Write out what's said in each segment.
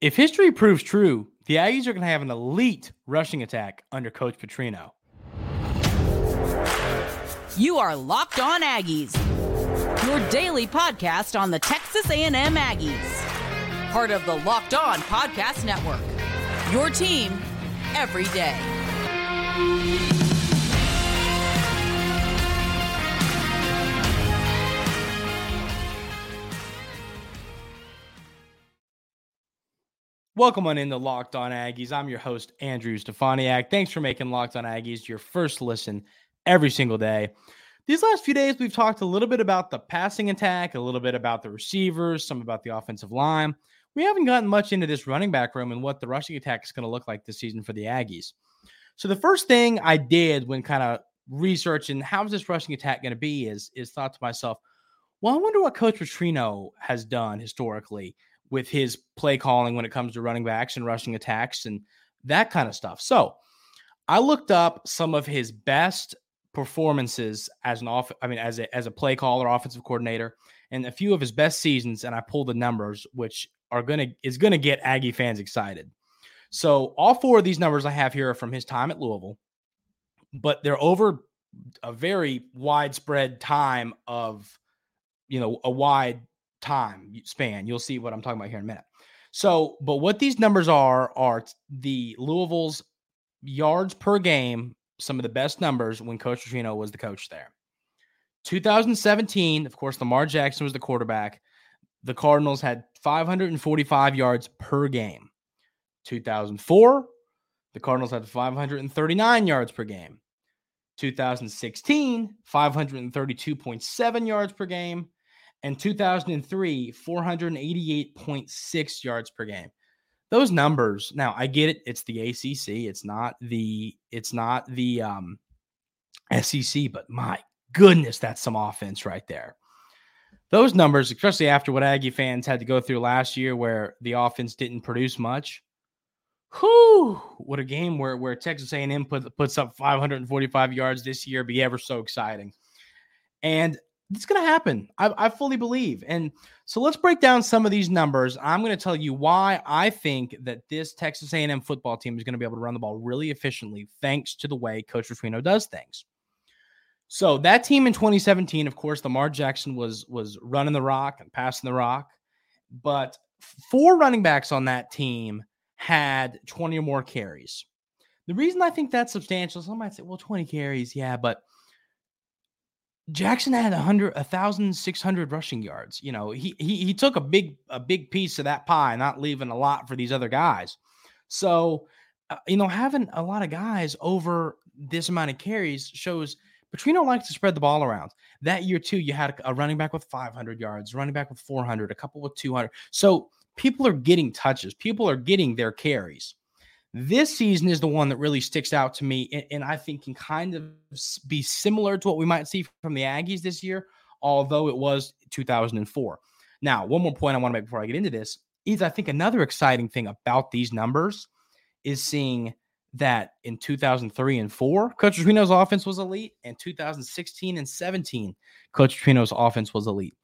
If history proves true, the Aggies are going to have an elite rushing attack under Coach Petrino. You are Locked On Aggies, your daily podcast on the Texas A&M Aggies, part of the Locked On Podcast Network. Your team every day. Welcome on into Locked On Aggies. I'm your host, Andrew Stefaniak. Thanks for making Locked On Aggies your first listen every single day. These last few days, we've talked a little bit about the passing attack, a little bit about the receivers, some about the offensive line. We haven't gotten much into this running back room and what the rushing attack is going to look like this season for the Aggies. So the first thing I did when kind of researching how's this rushing attack going to be is is thought to myself, well, I wonder what Coach Petrino has done historically with his play calling when it comes to running backs and rushing attacks and that kind of stuff. So I looked up some of his best performances as an off I mean as a as a play caller, offensive coordinator, and a few of his best seasons, and I pulled the numbers, which are gonna is gonna get Aggie fans excited. So all four of these numbers I have here are from his time at Louisville, but they're over a very widespread time of you know a wide time span. You'll see what I'm talking about here in a minute. So, but what these numbers are are the Louisville's yards per game, some of the best numbers when Coach Petrino was the coach there. 2017, of course, Lamar Jackson was the quarterback. The Cardinals had 545 yards per game. 2004, the Cardinals had 539 yards per game. 2016, 532.7 yards per game and 2003 488.6 yards per game. Those numbers now i get it it's the acc it's not the it's not the um sec but my goodness that's some offense right there. Those numbers especially after what aggie fans had to go through last year where the offense didn't produce much whoo what a game where where texas a&m put, puts up 545 yards this year be ever so exciting. And it's going to happen. I, I, fully believe. And so let's break down some of these numbers. I'm going to tell you why I think that this Texas A&M football team is going to be able to run the ball really efficiently, thanks to the way Coach Petrino does things. So that team in 2017, of course, Lamar Jackson was was running the rock and passing the rock, but four running backs on that team had 20 or more carries. The reason I think that's substantial, some might say, well, 20 carries, yeah, but Jackson had a hundred, a thousand six hundred rushing yards. You know, he he he took a big a big piece of that pie, not leaving a lot for these other guys. So, uh, you know, having a lot of guys over this amount of carries shows Petrino likes to spread the ball around. That year too, you had a running back with 500 yards, running back with 400, a couple with 200. So people are getting touches. People are getting their carries. This season is the one that really sticks out to me, and, and I think can kind of be similar to what we might see from the Aggies this year, although it was 2004. Now, one more point I want to make before I get into this is I think another exciting thing about these numbers is seeing that in 2003 and 4, Coach Petrino's offense was elite, and 2016 and 17, Coach Petrino's offense was elite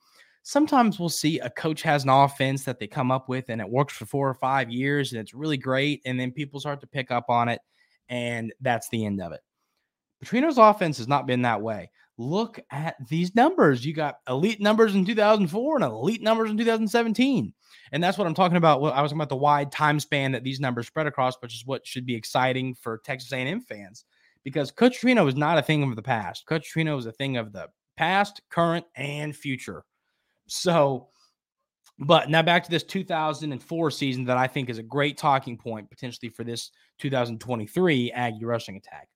sometimes we'll see a coach has an offense that they come up with and it works for four or five years and it's really great. And then people start to pick up on it and that's the end of it. Petrino's offense has not been that way. Look at these numbers. You got elite numbers in 2004 and elite numbers in 2017. And that's what I'm talking about. I was talking about the wide time span that these numbers spread across, which is what should be exciting for Texas A&M fans because Coach Petrino is not a thing of the past. Coach Petrino is a thing of the past, current, and future. So, but now back to this 2004 season that I think is a great talking point potentially for this 2023 Aggie rushing attack.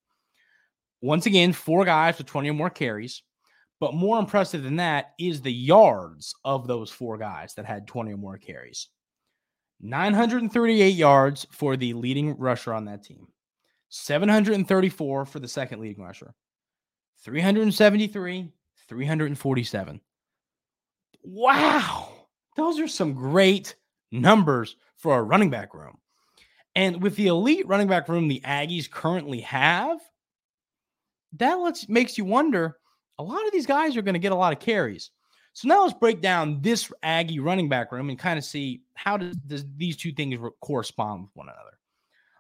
Once again, four guys with 20 or more carries. But more impressive than that is the yards of those four guys that had 20 or more carries. 938 yards for the leading rusher on that team, 734 for the second leading rusher, 373, 347. Wow. Those are some great numbers for a running back room. And with the elite running back room the Aggies currently have, that lets makes you wonder a lot of these guys are going to get a lot of carries. So now let's break down this Aggie running back room and kind of see how does, does these two things correspond with one another.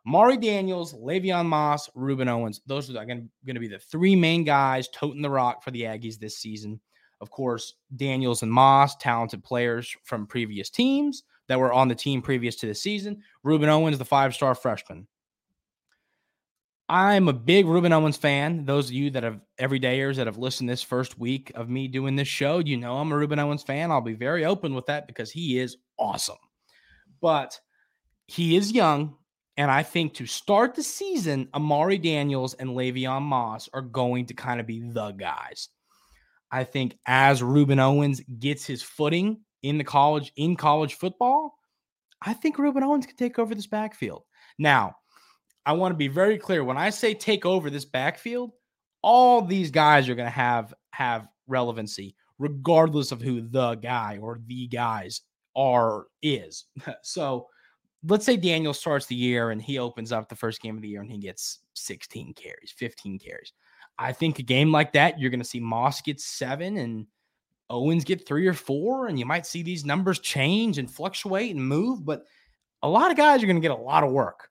Mari Daniels, Le'Veon Moss, Rueben Owens. Those are going to be the three main guys toting the rock for the Aggies this season. Of course, Daniels and Moss, talented players from previous teams that were on the team previous to the season. Rueben Owens, the five star freshman. I'm a big Rueben Owens fan. Those of you that have everydayers that have listened this first week of me doing this show, you know I'm a Rueben Owens fan. I'll be very open with that because he is awesome. But he is young. And I think to start the season, Amari Daniels and Le'Veon Moss are going to kind of be the guys. I think as Rueben Owens gets his footing in the college in college football, I think Rueben Owens can take over this backfield. Now, I want to be very clear when I say take over this backfield, all these guys are going to have have relevancy regardless of who the guy or the guys are is. so, let's say Daniel starts the year and he opens up the first game of the year and he gets 16 carries, 15 carries. I think a game like that, you're going to see Moss get seven and Owens get three or four, and you might see these numbers change and fluctuate and move. But a lot of guys are going to get a lot of work.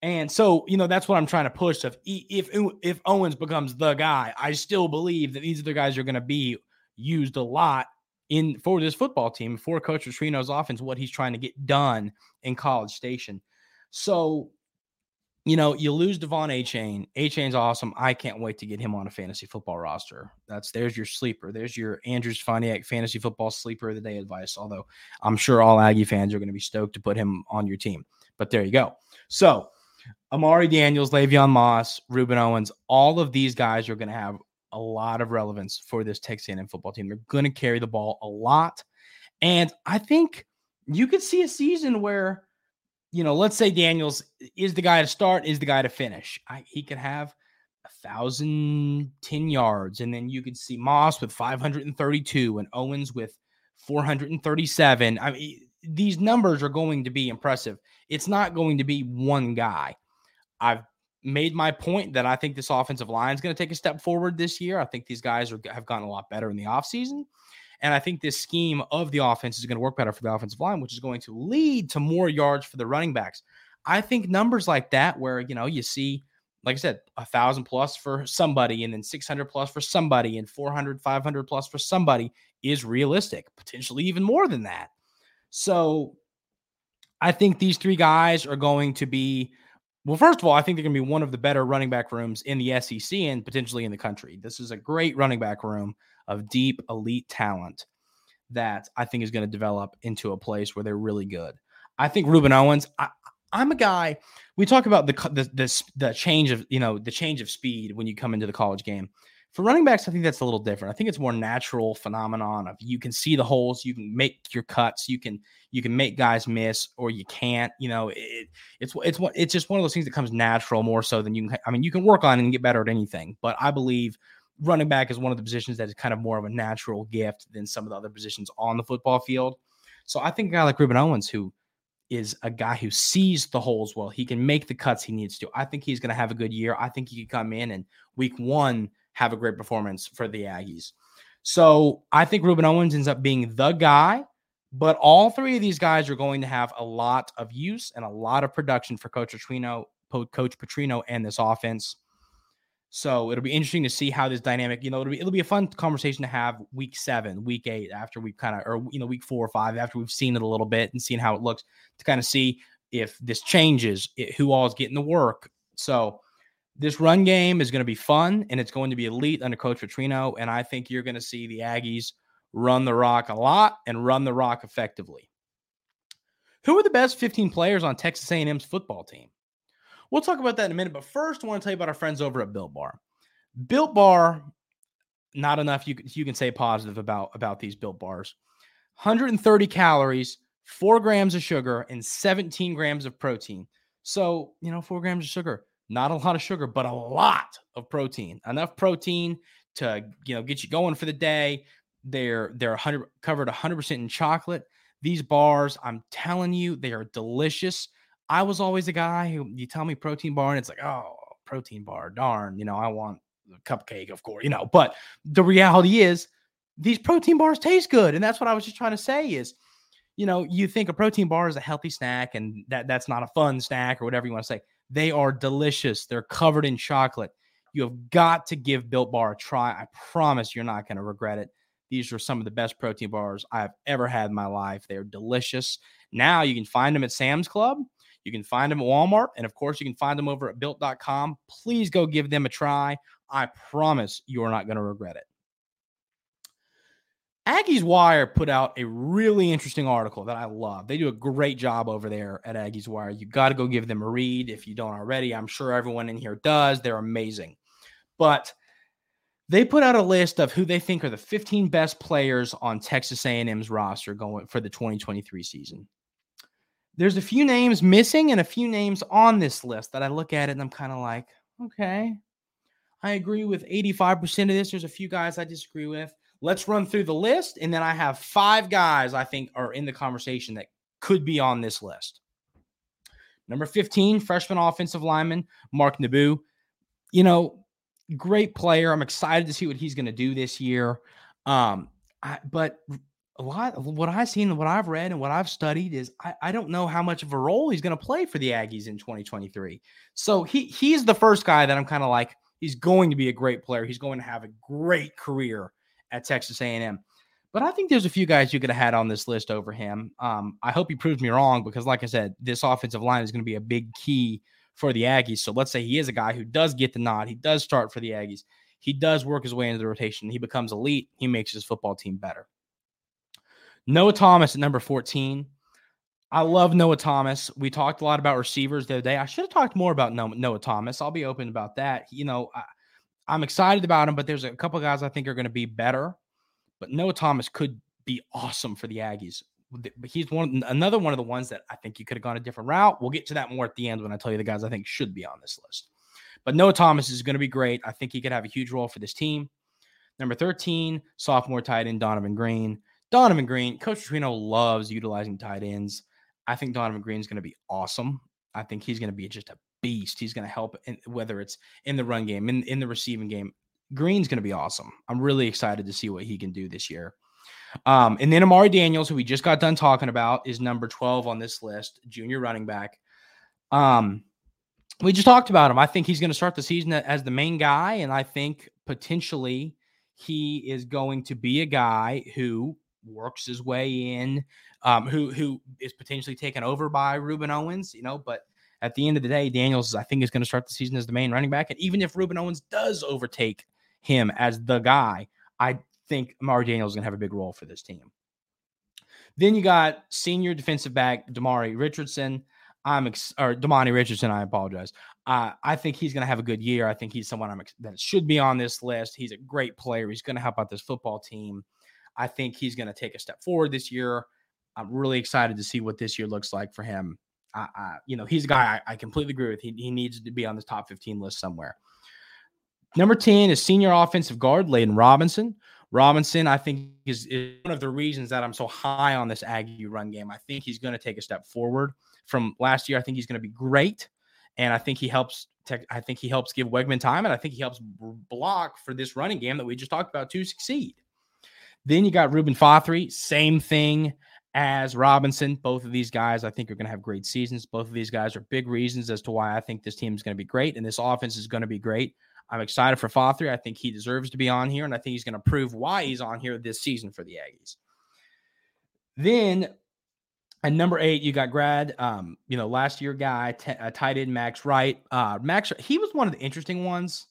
And so, you know, that's what I'm trying to push. If if if Owens becomes the guy, I still believe that these other guys are going to be used a lot in for this football team for Coach Petrino's offense. What he's trying to get done in College Station. So you know, you lose De'Von Achane. Achane's awesome. I can't wait to get him on a fantasy football roster. That's there's your sleeper. There's your Andrew Stefaniak fantasy football sleeper of the day advice. Although I'm sure all Aggie fans are going to be stoked to put him on your team. But there you go. So Amari Daniels, Le'Veon Moss, Rueben Owens, all of these guys are going to have a lot of relevance for this Texas A&M football team. They're going to carry the ball a lot, and I think you could see a season where you know, let's say Daniels is the guy to start, is the guy to finish. I, he could have a thousand ten yards, and then you could see Moss with 532 and Owens with 437. I mean, these numbers are going to be impressive. It's not going to be one guy. I've made my point that I think this offensive line is going to take a step forward this year. I think these guys are, have gotten a lot better in the offseason. And I think this scheme of the offense is going to work better for the offensive line, which is going to lead to more yards for the running backs. I think numbers like that, where you know you see, like I said, a thousand plus for somebody, and then 600 plus for somebody, and 400, 500 plus for somebody, is realistic. Potentially even more than that. So, I think these three guys are going to be. Well, first of all, I think they're going to be one of the better running back rooms in the SEC and potentially in the country. This is a great running back room of deep elite talent that I think is going to develop into a place where they're really good. I think Rueben Owens. I, am a guy. We talk about the, the the the change of you know the change of speed when you come into the college game. For running backs, I think that's a little different. I think it's more natural phenomenon of you can see the holes, you can make your cuts, you can you can make guys miss, or you can't. You know, it, it's it's it's just one of those things that comes natural more so than you can. I mean, you can work on and get better at anything, but I believe running back is one of the positions that is kind of more of a natural gift than some of the other positions on the football field. So I think a guy like Rueben Owens, who is a guy who sees the holes well, he can make the cuts he needs to. I think he's going to have a good year. I think he could come in and week one have a great performance for the Aggies. So I think Rueben Owens ends up being the guy, but all three of these guys are going to have a lot of use and a lot of production for Coach Petrino, Coach Petrino and this offense. So it'll be interesting to see how this dynamic, you know, it'll be it'll be a fun conversation to have week seven, week eight, after we've kind of or you know, week four or five, after we've seen it a little bit and seen how it looks to kind of see if this changes, it, who all is getting the work. So this run game is going to be fun and it's going to be elite under Coach Petrino. And I think you're going to see the Aggies run the rock a lot and run the rock effectively. Who are the best 15 players on Texas A&M's football team? We'll talk about that in a minute. But first, I want to tell you about our friends over at Built Bar. Built Bar, not enough you, you can say positive about, about these Built Bars. 130 calories, four grams of sugar, and 17 grams of protein. So, you know, four grams of sugar, not a lot of sugar, but a lot of protein. Enough protein to, you know, get you going for the day. They're they're 100 covered 100% in chocolate. These bars, I'm telling you, they are delicious. I was always a guy who you tell me protein bar and it's like, oh, protein bar, darn, you know, I want a cupcake, of course, you know. But the reality is, these protein bars taste good. And that's what I was just trying to say is, you know, you think a protein bar is a healthy snack and that that's not a fun snack or whatever you want to say. They are delicious. They're covered in chocolate. You have got to give Built Bar a try. I promise you're not going to regret it. These are some of the best protein bars I've ever had in my life. They're delicious. Now you can find them at Sam's Club. You can find them at Walmart. And of course, you can find them over at built.com. Please go give them a try. I promise you are not going to regret it. Aggies Wire put out a really interesting article that I love. They do a great job over there at Aggies Wire. You got to go give them a read if you don't already. I'm sure everyone in here does. They're amazing. But they put out a list of who they think are the 15 best players on Texas A&M's roster going for the 2023 season. There's a few names missing and a few names on this list that I look at and I'm kind of like, okay, I agree with 85% of this. There's a few guys I disagree with. Let's run through the list. And then I have five guys I think are in the conversation that could be on this list. Number 15, freshman offensive lineman, Mark Nabou. You know, great player. I'm excited to see what he's going to do this year. Um, I, but a lot what I've seen, what I've read, and what I've studied is I, I don't know how much of a role he's going to play for the Aggies in 2023. So he he's the first guy that I'm kind of like he's going to be a great player. He's going to have a great career at Texas A&M. But I think there's a few guys you could have had on this list over him. Um, I hope he proves me wrong because, like I said, this offensive line is going to be a big key for the Aggies. So let's say he is a guy who does get the nod. He does start for the Aggies. He does work his way into the rotation. He becomes elite. He makes his football team better. Noah Thomas at number 14. I love Noah Thomas. We talked a lot about receivers the other day. I should have talked more about Noah Thomas. I'll be open about that. You know, I, am excited about him, but there's a couple guys I think are going to be better. But Noah Thomas could be awesome for the Aggies. He's one another one of the ones that I think you could have gone a different route. We'll get to that more at the end when I tell you the guys I think should be on this list. But Noah Thomas is going to be great. I think he could have a huge role for this team. Number 13, sophomore tight end Donovan Green. Donovan Green, Coach Trino loves utilizing tight ends. I think Donovan Green is going to be awesome. I think he's going to be just a beast. He's going to help, in, whether it's in the run game, in, in the receiving game. Green's going to be awesome. I'm really excited to see what he can do this year. Um, and then Amari Daniels, who we just got done talking about, is number 12 on this list, junior running back. Um, we just talked about him. I think he's going to start the season as the main guy, and I think potentially he is going to be a guy who works his way in, um, who who is potentially taken over by Rueben Owens, you know, but at the end of the day, Daniels, I think, is going to start the season as the main running back. And even if Rueben Owens does overtake him as the guy, I think Amari Daniels is going to have a big role for this team. Then you got senior defensive back Damari Richardson. I'm ex- or Damani Richardson. I apologize. Uh, I think he's going to have a good year. I think he's someone ex- that should be on this list. He's a great player. He's going to help out this football team. I think he's going to take a step forward this year. I'm really excited to see what this year looks like for him. I, I you know, he's a guy I, I, completely agree with. He, he needs to be on the top 15 list somewhere. Number 10 is senior offensive guard Layden Robinson. Robinson, I think, is, is one of the reasons that I'm so high on this Aggie run game. I think he's going to take a step forward from last year. I think he's going to be great, and I think he helps. Tech, I think he helps give Weigman time, and I think he helps block for this running game that we just talked about to succeed. Then you got Reuben Fatheree, same thing as Robinson. Both of these guys, I think, are going to have great seasons. Both of these guys are big reasons as to why I think this team is going to be great and this offense is going to be great. I'm excited for Fothery. I think he deserves to be on here, and I think he's going to prove why he's on here this season for the Aggies. Then at number eight, you got grad, um, you know, last year guy, t- uh, tight end Max Wright. Uh, Max, he was one of the interesting ones.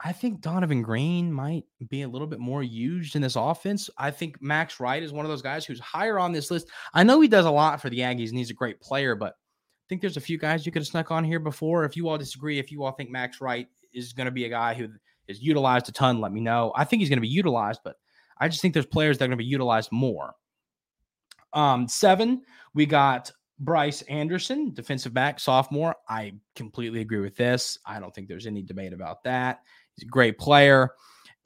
I think Donovan Green might be a little bit more used in this offense. I think Max Wright is one of those guys who's higher on this list. I know he does a lot for the Aggies and he's a great player, but I think there's a few guys you could have snuck on here before. If you all disagree, if you all think Max Wright is going to be a guy who is utilized a ton, let me know. I think he's going to be utilized, but I just think there's players that are going to be utilized more. Um, seven, we got Bryce Anderson, defensive back, sophomore. I completely agree with this. I don't think there's any debate about that. He's a great player.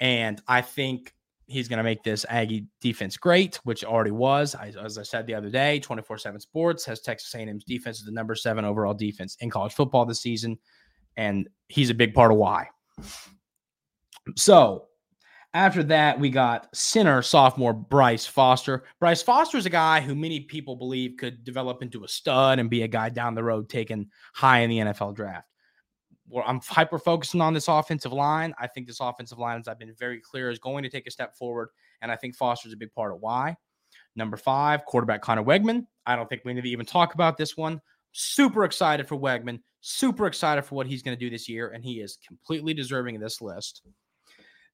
And I think he's going to make this Aggie defense great, which already was. I, as I said the other day, 24 7 Sports has Texas A&M's defense as the number seven overall defense in college football this season. And he's a big part of why. So After that, we got center sophomore Bryce Foster. Bryce Foster is a guy who many people believe could develop into a stud and be a guy down the road taken high in the NFL draft. I'm hyper focusing on this offensive line. I think this offensive line, as I've been very clear, is going to take a step forward. And I think Foster's a big part of why. Number five, quarterback Conner Weigman. I don't think we need to even talk about this one. Super excited for Weigman. Super excited for what he's going to do this year. And he is completely deserving of this list.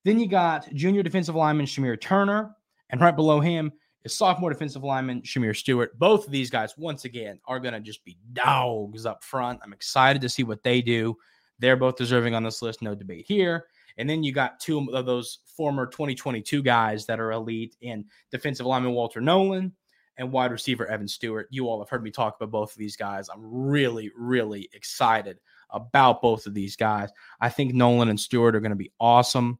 Then you got junior defensive lineman Shemar Turner, and right below him is sophomore defensive lineman Shemar Stewart. Both of these guys, once again, are going to just be dogs up front. I'm excited to see what they do. They're both deserving on this list, no debate here. And then you got two of those former 2022 guys that are elite in defensive lineman Walter Nolen and wide receiver Evan Stewart. You all have heard me talk about both of these guys. I'm really, really excited about both of these guys. I think Nolen and Stewart are going to be awesome.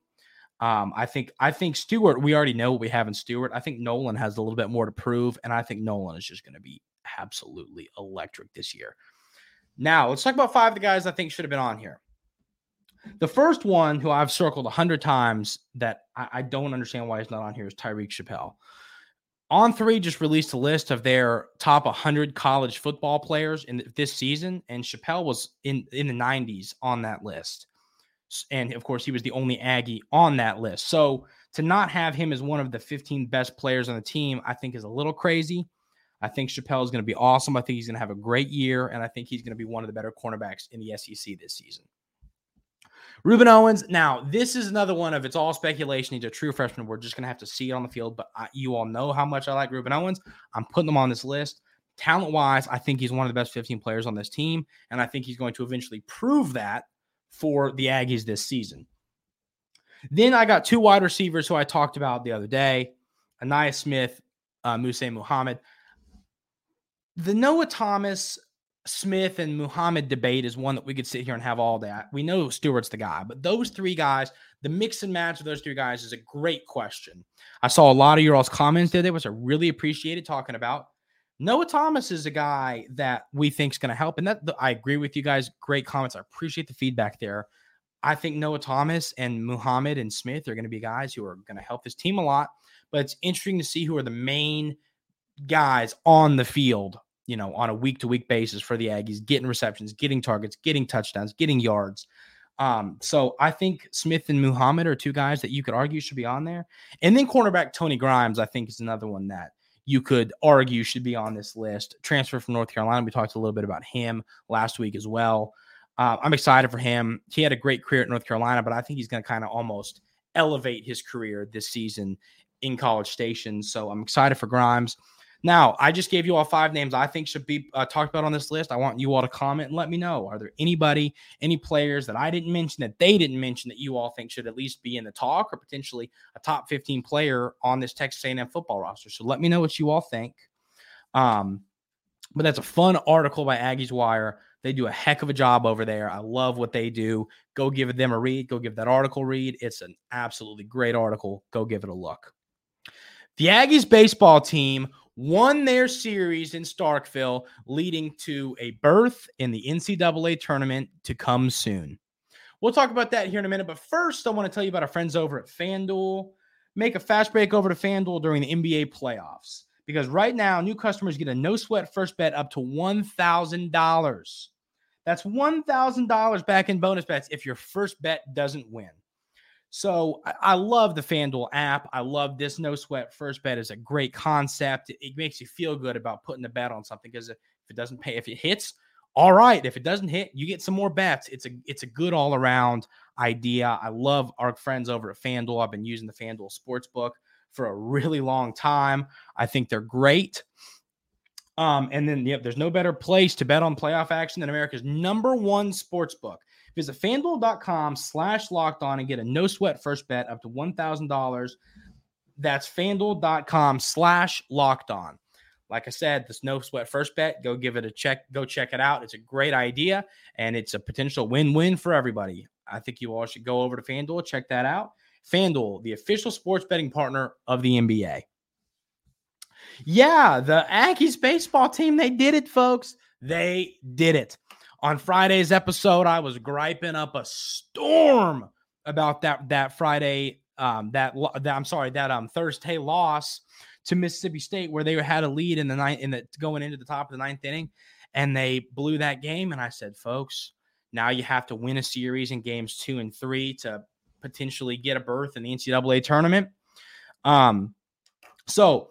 Um, I think I think Stewart, we already know what we have in Stewart. I think Nolen has a little bit more to prove, and I think Nolen is just going to be absolutely electric this year. Now, let's talk about five of the guys I think should have been on here. The first one who I've circled a hundred times that I, I, don't understand why he's not on here is Tyreek Chappell. On3 just released a list of their top 100 college football players in this season, and Chappell was in in the 90s on that list. And of course, he was the only Aggie on that list. So to not have him as one of the 15 best players on the team, I think is a little crazy. I think Chappell is going to be awesome. I think he's going to have a great year, and I think he's going to be one of the better cornerbacks in the SEC this season. Rueben Owens. Now, this is another one of it's all speculation. He's a true freshman. We're just going to have to see it on the field. But I, you all know how much I like Rueben Owens. I'm putting him on this list. Talent wise, I think he's one of the best 15 players on this team. And I think he's going to eventually prove that for the Aggies this season. Then I got two wide receivers who I talked about the other day Anaya Smith, uh, Muhsin Muhammad. The Noah Thomas, Smith, and Muhammad debate is one that we could sit here and have all that. We know Stewart's the guy, but those three guys, the mix and match of those three guys is a great question. I saw a lot of your all's comments there, which I really appreciated talking about. Noah Thomas is a guy that we think is going to help. And that I agree with you guys. Great comments. I appreciate the feedback there. I think Noah Thomas and Muhammad and Smith are going to be guys who are going to help this team a lot. But it's interesting to see who are the main guys on the field, you know, on a week to week basis for the Aggies, getting receptions, getting targets, getting touchdowns, getting yards. Um, so I think Smith and Muhammad are two guys that you could argue should be on there. And then cornerback Tony Grimes, I think, is another one that you could argue should be on this list. Transfer from North Carolina. We talked a little bit about him last week as well. Uh, I'm excited for him. He had a great career at North Carolina, but I think he's going to kind of almost elevate his career this season in College Station. So I'm excited for Grimes. Now, I just gave you all five names I think should be uh, talked about on this list. I want you all to comment and let me know. Are there anybody, any players that I didn't mention that they didn't mention that you all think should at least be in the talk or potentially a top 15 player on this Texas A&M football roster? So let me know what you all think. Um, but that's a fun article by Aggies Wire. They do a heck of a job over there. I love what they do. Go give them a read. Go give that article read. It's an absolutely great article. Go give it a look. The Aggies baseball team won their series in Starkville, leading to a berth in the NCAA tournament to come soon. We'll talk about that here in a minute. But first, I want to tell you about our friends over at FanDuel. Make a fast break over to FanDuel during the NBA playoffs because right now, new customers get a no sweat first bet up to $1,000. That's $1,000 back in bonus bets if your first bet doesn't win. So I, love the FanDuel app. I love this no sweat first bet is a great concept. It, makes you feel good about putting a bet on something because if it doesn't pay, if it hits, all right. If it doesn't hit, you get some more bets. It's a it's a good all around idea. I love our friends over at FanDuel. I've been using the FanDuel Sportsbook for a really long time. I think they're great. Um, and then yep, there's no better place to bet on playoff action than America's number one sports book. Visit fanduel.com slash locked on and get a no sweat first bet up to $1,000. That's fanduel.com slash locked on. Like I said, this no sweat first bet, go give it a check. Go check it out. It's a great idea and it's a potential win win for everybody. I think you all should go over to FanDuel, check that out. FanDuel, the official sports betting partner of the NBA. Yeah, the Aggies baseball team, they did it, folks. They did it. On Friday's episode, I was griping up a storm about that that Friday um, that, that I'm sorry that um Thursday loss to Mississippi State where they had a lead in the ninth in the going into the top of the ninth inning, and they blew that game. And I said, folks, now you have to win a series in games two and three to potentially get a berth in the NCAA tournament. Um, so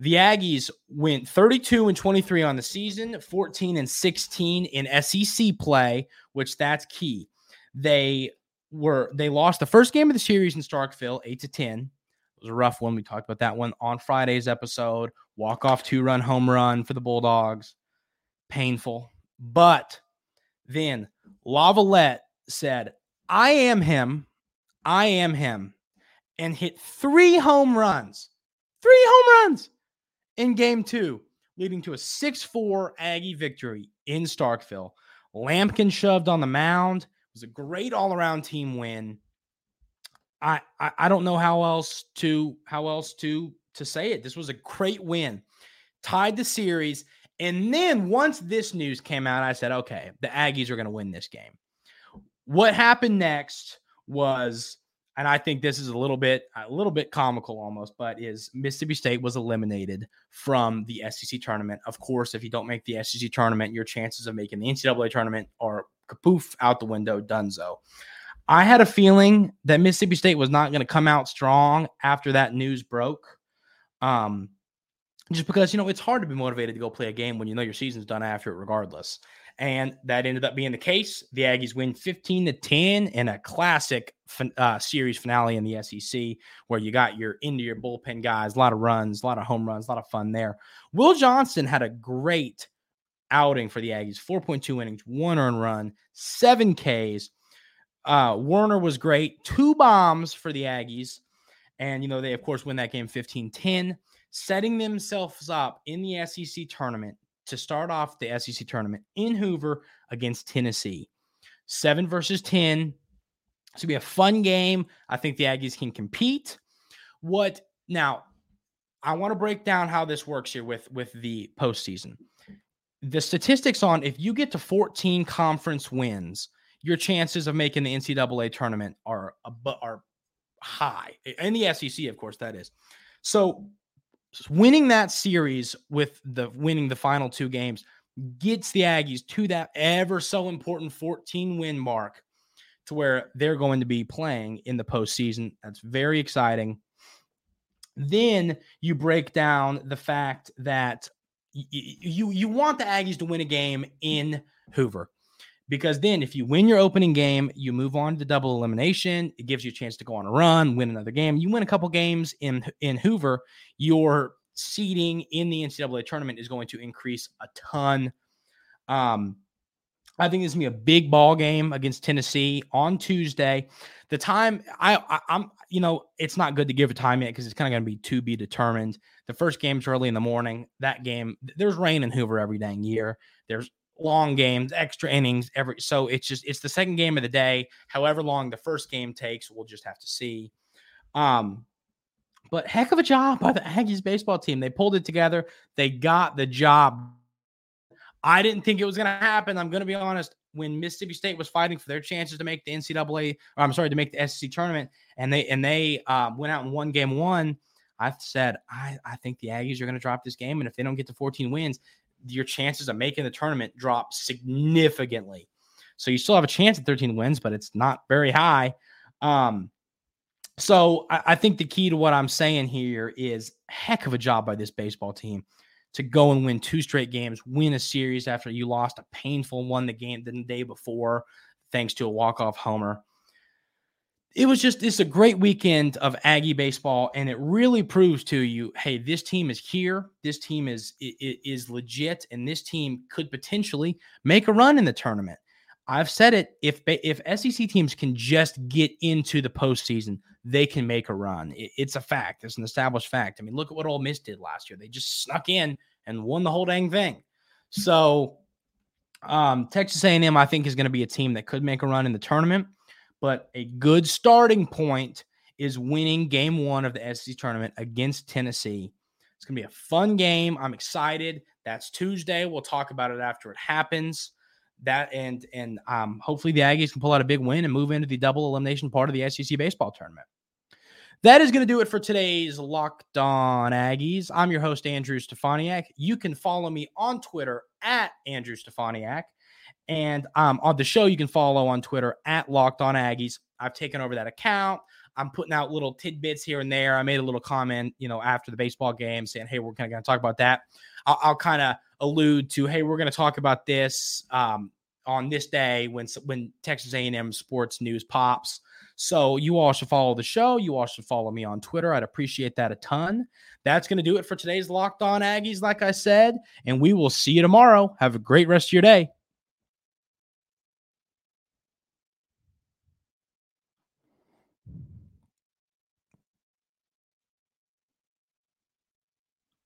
the Aggies went 32 and 23 on the season, 14 and 16 in SEC play, which that's key. They were they lost the first game of the series in Starkville, 8 to 10. It was a rough one. We talked about that one on Friday's episode. Walk off two run home run for the Bulldogs. Painful. But then LaViolette said, I am him. I am him. And hit three home runs. Three home runs in game two, leading to a 6 4 Aggie victory in Starkville. Lamkin shoved on the mound. It was a great all around team win. I, I, I don't know how else to how else to to say it. This was a great win. Tied the series. And then once this news came out, I said, okay, the Aggies are going to win this game. What happened next was and I think this is a little bit a little bit comical almost, but is Mississippi State was eliminated from the SEC tournament. Of course, if you don't make the SEC tournament, your chances of making the NCAA tournament are kapoof out the window, dunzo. I had a feeling that Mississippi State was not going to come out strong after that news broke. Um, just because you know it's hard to be motivated to go play a game when you know your season's done after it, regardless. And that ended up being the case. The Aggies win 15 to 10 in a classic uh, series finale in the SEC, where you got your into your bullpen guys, a lot of runs, a lot of home runs, a lot of fun there. Will Johnson had a great outing for the Aggies 4.2 innings, one earned run, seven Ks. Uh, Werner was great, two bombs for the Aggies. And, you know, they, of course, win that game 15 10, setting themselves up in the SEC tournament to start off the SEC tournament in Hoover against Tennessee. Seven versus 10. It's going to be a fun game. I think the Aggies can compete. What now? I want to break down how this works here with, with the postseason. The statistics on if you get to 14 conference wins, your chances of making the NCAA tournament are are high. In the SEC, of course, that is. So winning that series with the winning the final two games gets the Aggies to that ever so important 14 win mark to where they're going to be playing in the postseason. That's very exciting. Then you break down the fact that y- you you want the Aggies to win a game in Hoover because then if you win your opening game, you move on to double elimination. It gives you a chance to go on a run, win another game. You win a couple games in in Hoover, your seeding in the NCAA tournament is going to increase a ton. Um, I think this is gonna be a big ball game against Tennessee on Tuesday. The time I, I am you know it's not good to give a time yet because it's kind of gonna be to be determined. The first game's early in the morning. That game there's rain in Hoover every dang year. There's long games, extra innings, every so it's just it's the second game of the day. However long the first game takes, we'll just have to see. Um, but heck of a job by the Aggies baseball team. They pulled it together. They got the job. I didn't think it was going to happen. I'm going to be honest. When Mississippi State was fighting for their chances to make the NCAA, or I'm sorry, to make the SEC tournament, and they and they um, went out and won game one, I said I I think the Aggies are going to drop this game, and if they don't get to 14 wins, your chances of making the tournament drop significantly. So you still have a chance at 13 wins, but it's not very high. Um, so I, I, think the key to what I'm saying here is heck of a job by this baseball team to go and win two straight games, win a series after you lost a painful one the game the day before, thanks to a walk-off homer it was just it's a great weekend of Aggie baseball, and it really proves to you, hey, this team is here. This team is is legit, and this team could potentially make a run in the tournament. I've said it. If if SEC teams can just get into the postseason, they can make a run. It's a fact. It's an established fact. I mean, look at what Ole Miss did last year. They just snuck in and won the whole dang thing. So, um, Texas A&M, I think, is going to be a team that could make a run in the tournament. But a good starting point is winning game one of the SEC tournament against Tennessee. It's going to be a fun game. I'm excited. That's Tuesday. We'll talk about it after it happens. That and and um, hopefully the Aggies can pull out a big win and move into the double elimination part of the SEC baseball tournament. That is going to do it for today's Locked On Aggies. I'm your host, Andrew Stefaniak. You can follow me on Twitter at Andrew Stefaniak. And um, on the show, you can follow on Twitter at Locked On Aggies. I've taken over that account. I'm putting out little tidbits here and there. I made a little comment, you know, after the baseball game saying, hey, we're kind of going to talk about that. I'll, I'll kind of allude to, hey, we're going to talk about this um, on this day when when Texas A&M sports news pops. So you all should follow the show. You all should follow me on Twitter. I'd appreciate that a ton. That's going to do it for today's Locked On Aggies, like I said, and we will see you tomorrow. Have a great rest of your day.